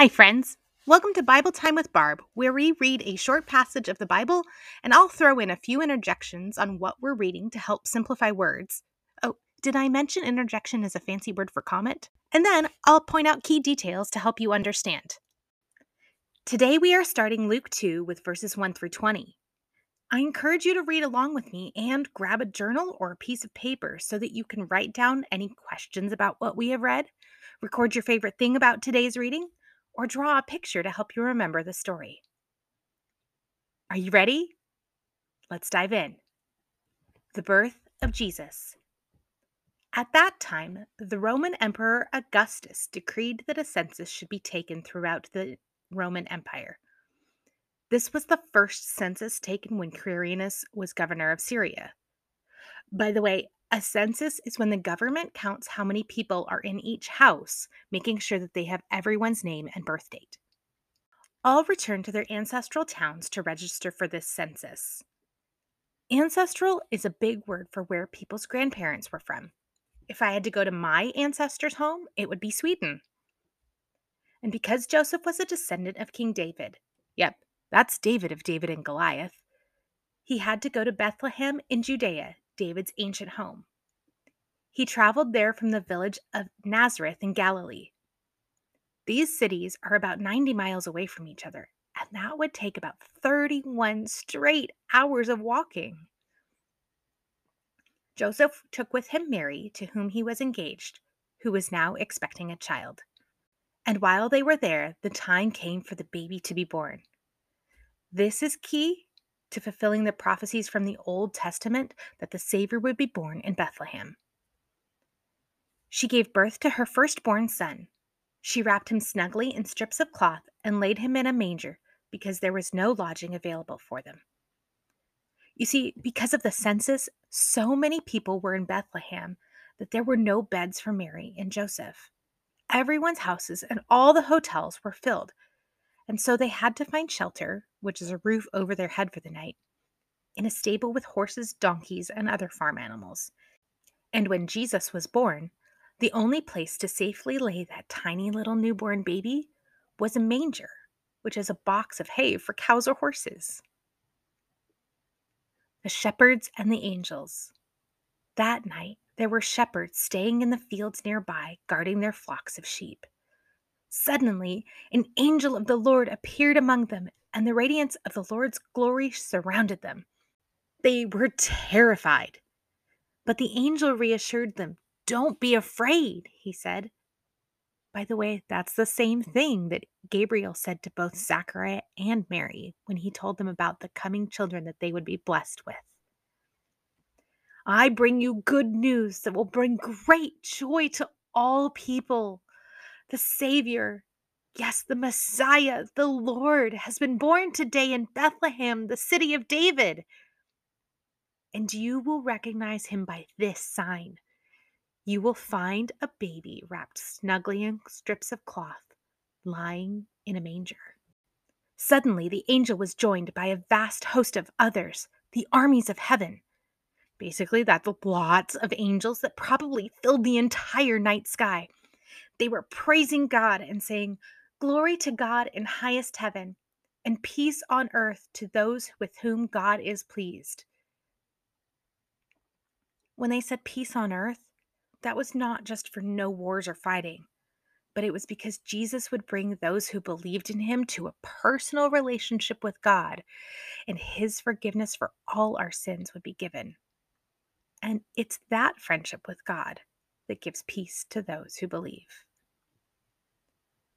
Hi, friends. Welcome to Bible Time with Barb, where we read a short passage of the Bible and I'll throw in a few interjections on what we're reading to help simplify words. Oh, did I mention interjection is a fancy word for comment? And then I'll point out key details to help you understand. Today we are starting Luke 2 with verses 1 through 20. I encourage you to read along with me and grab a journal or a piece of paper so that you can write down any questions about what we have read, record your favorite thing about today's reading, or draw a picture to help you remember the story. Are you ready? Let's dive in. The birth of Jesus. At that time, the Roman Emperor Augustus decreed that a census should be taken throughout the Roman Empire. This was the first census taken when Quirinus was governor of Syria. By the way, a census is when the government counts how many people are in each house, making sure that they have everyone's name and birth date. All return to their ancestral towns to register for this census. Ancestral is a big word for where people's grandparents were from. If I had to go to my ancestors' home, it would be Sweden. And because Joseph was a descendant of King David, yep, that's David of David and Goliath, he had to go to Bethlehem in Judea David's ancient home. He traveled there from the village of Nazareth in Galilee. These cities are about 90 miles away from each other, and that would take about 31 straight hours of walking. Joseph took with him Mary, to whom he was engaged, who was now expecting a child. And while they were there, the time came for the baby to be born. This is key to fulfilling the prophecies from the Old Testament that the Savior would be born in Bethlehem. She gave birth to her firstborn son. She wrapped him snugly in strips of cloth and laid him in a manger because there was no lodging available for them. You see, because of the census, so many people were in Bethlehem that there were no beds for Mary and Joseph. Everyone's houses and all the hotels were filled and so they had to find shelter, which is a roof over their head for the night, in a stable with horses, donkeys, and other farm animals. And when Jesus was born, the only place to safely lay that tiny little newborn baby was a manger, which is a box of hay for cows or horses. The shepherds and the angels. That night, there were shepherds staying in the fields nearby, guarding their flocks of sheep. Suddenly, an angel of the Lord appeared among them, and the radiance of the Lord's glory surrounded them. They were terrified. But the angel reassured them. Don't be afraid, he said. By the way, that's the same thing that Gabriel said to both Zachariah and Mary when he told them about the coming children that they would be blessed with. I bring you good news that will bring great joy to all people the Savior, yes, the Messiah, the Lord, has been born today in Bethlehem, the city of David. And you will recognize him by this sign. You will find a baby wrapped snugly in strips of cloth, lying in a manger. Suddenly, the angel was joined by a vast host of others, the armies of heaven. Basically, that's lots of angels that probably filled the entire night sky. They were praising God and saying, Glory to God in highest heaven, and peace on earth to those with whom God is pleased. When they said peace on earth, that was not just for no wars or fighting, but it was because Jesus would bring those who believed in him to a personal relationship with God, and his forgiveness for all our sins would be given. And it's that friendship with God that gives peace to those who believe.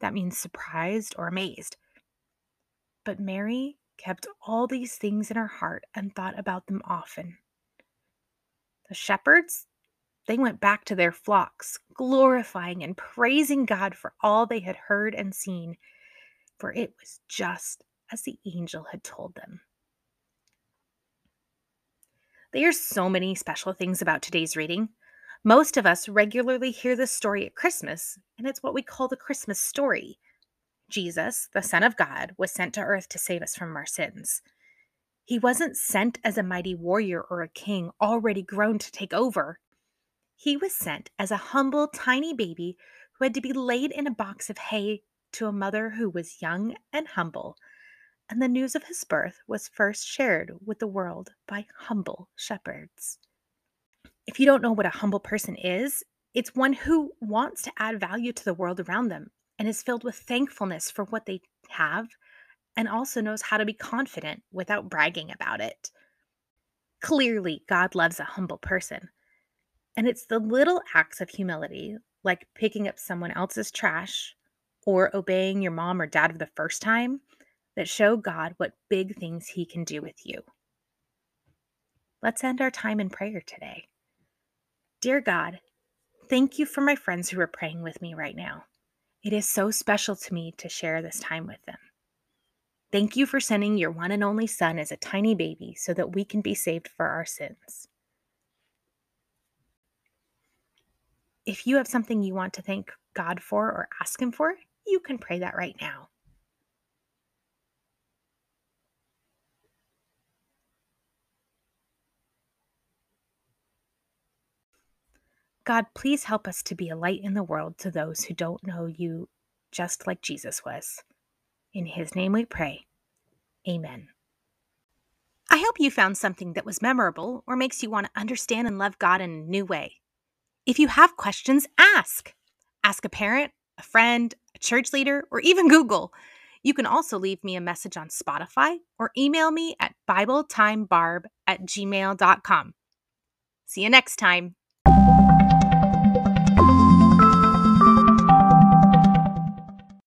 that means surprised or amazed. But Mary kept all these things in her heart and thought about them often. The shepherds, they went back to their flocks, glorifying and praising God for all they had heard and seen. for it was just as the angel had told them. There are so many special things about today's reading. Most of us regularly hear this story at Christmas, and it's what we call the Christmas story. Jesus, the Son of God, was sent to earth to save us from our sins. He wasn't sent as a mighty warrior or a king already grown to take over. He was sent as a humble, tiny baby who had to be laid in a box of hay to a mother who was young and humble, and the news of his birth was first shared with the world by humble shepherds. If you don't know what a humble person is, it's one who wants to add value to the world around them and is filled with thankfulness for what they have and also knows how to be confident without bragging about it. Clearly, God loves a humble person. And it's the little acts of humility, like picking up someone else's trash or obeying your mom or dad for the first time, that show God what big things He can do with you. Let's end our time in prayer today. Dear God, thank you for my friends who are praying with me right now. It is so special to me to share this time with them. Thank you for sending your one and only Son as a tiny baby so that we can be saved for our sins. If you have something you want to thank God for or ask Him for, you can pray that right now. God, please help us to be a light in the world to those who don't know you just like Jesus was. In his name we pray. Amen. I hope you found something that was memorable or makes you want to understand and love God in a new way. If you have questions, ask. Ask a parent, a friend, a church leader, or even Google. You can also leave me a message on Spotify or email me at BibleTimeBarb at gmail.com. See you next time.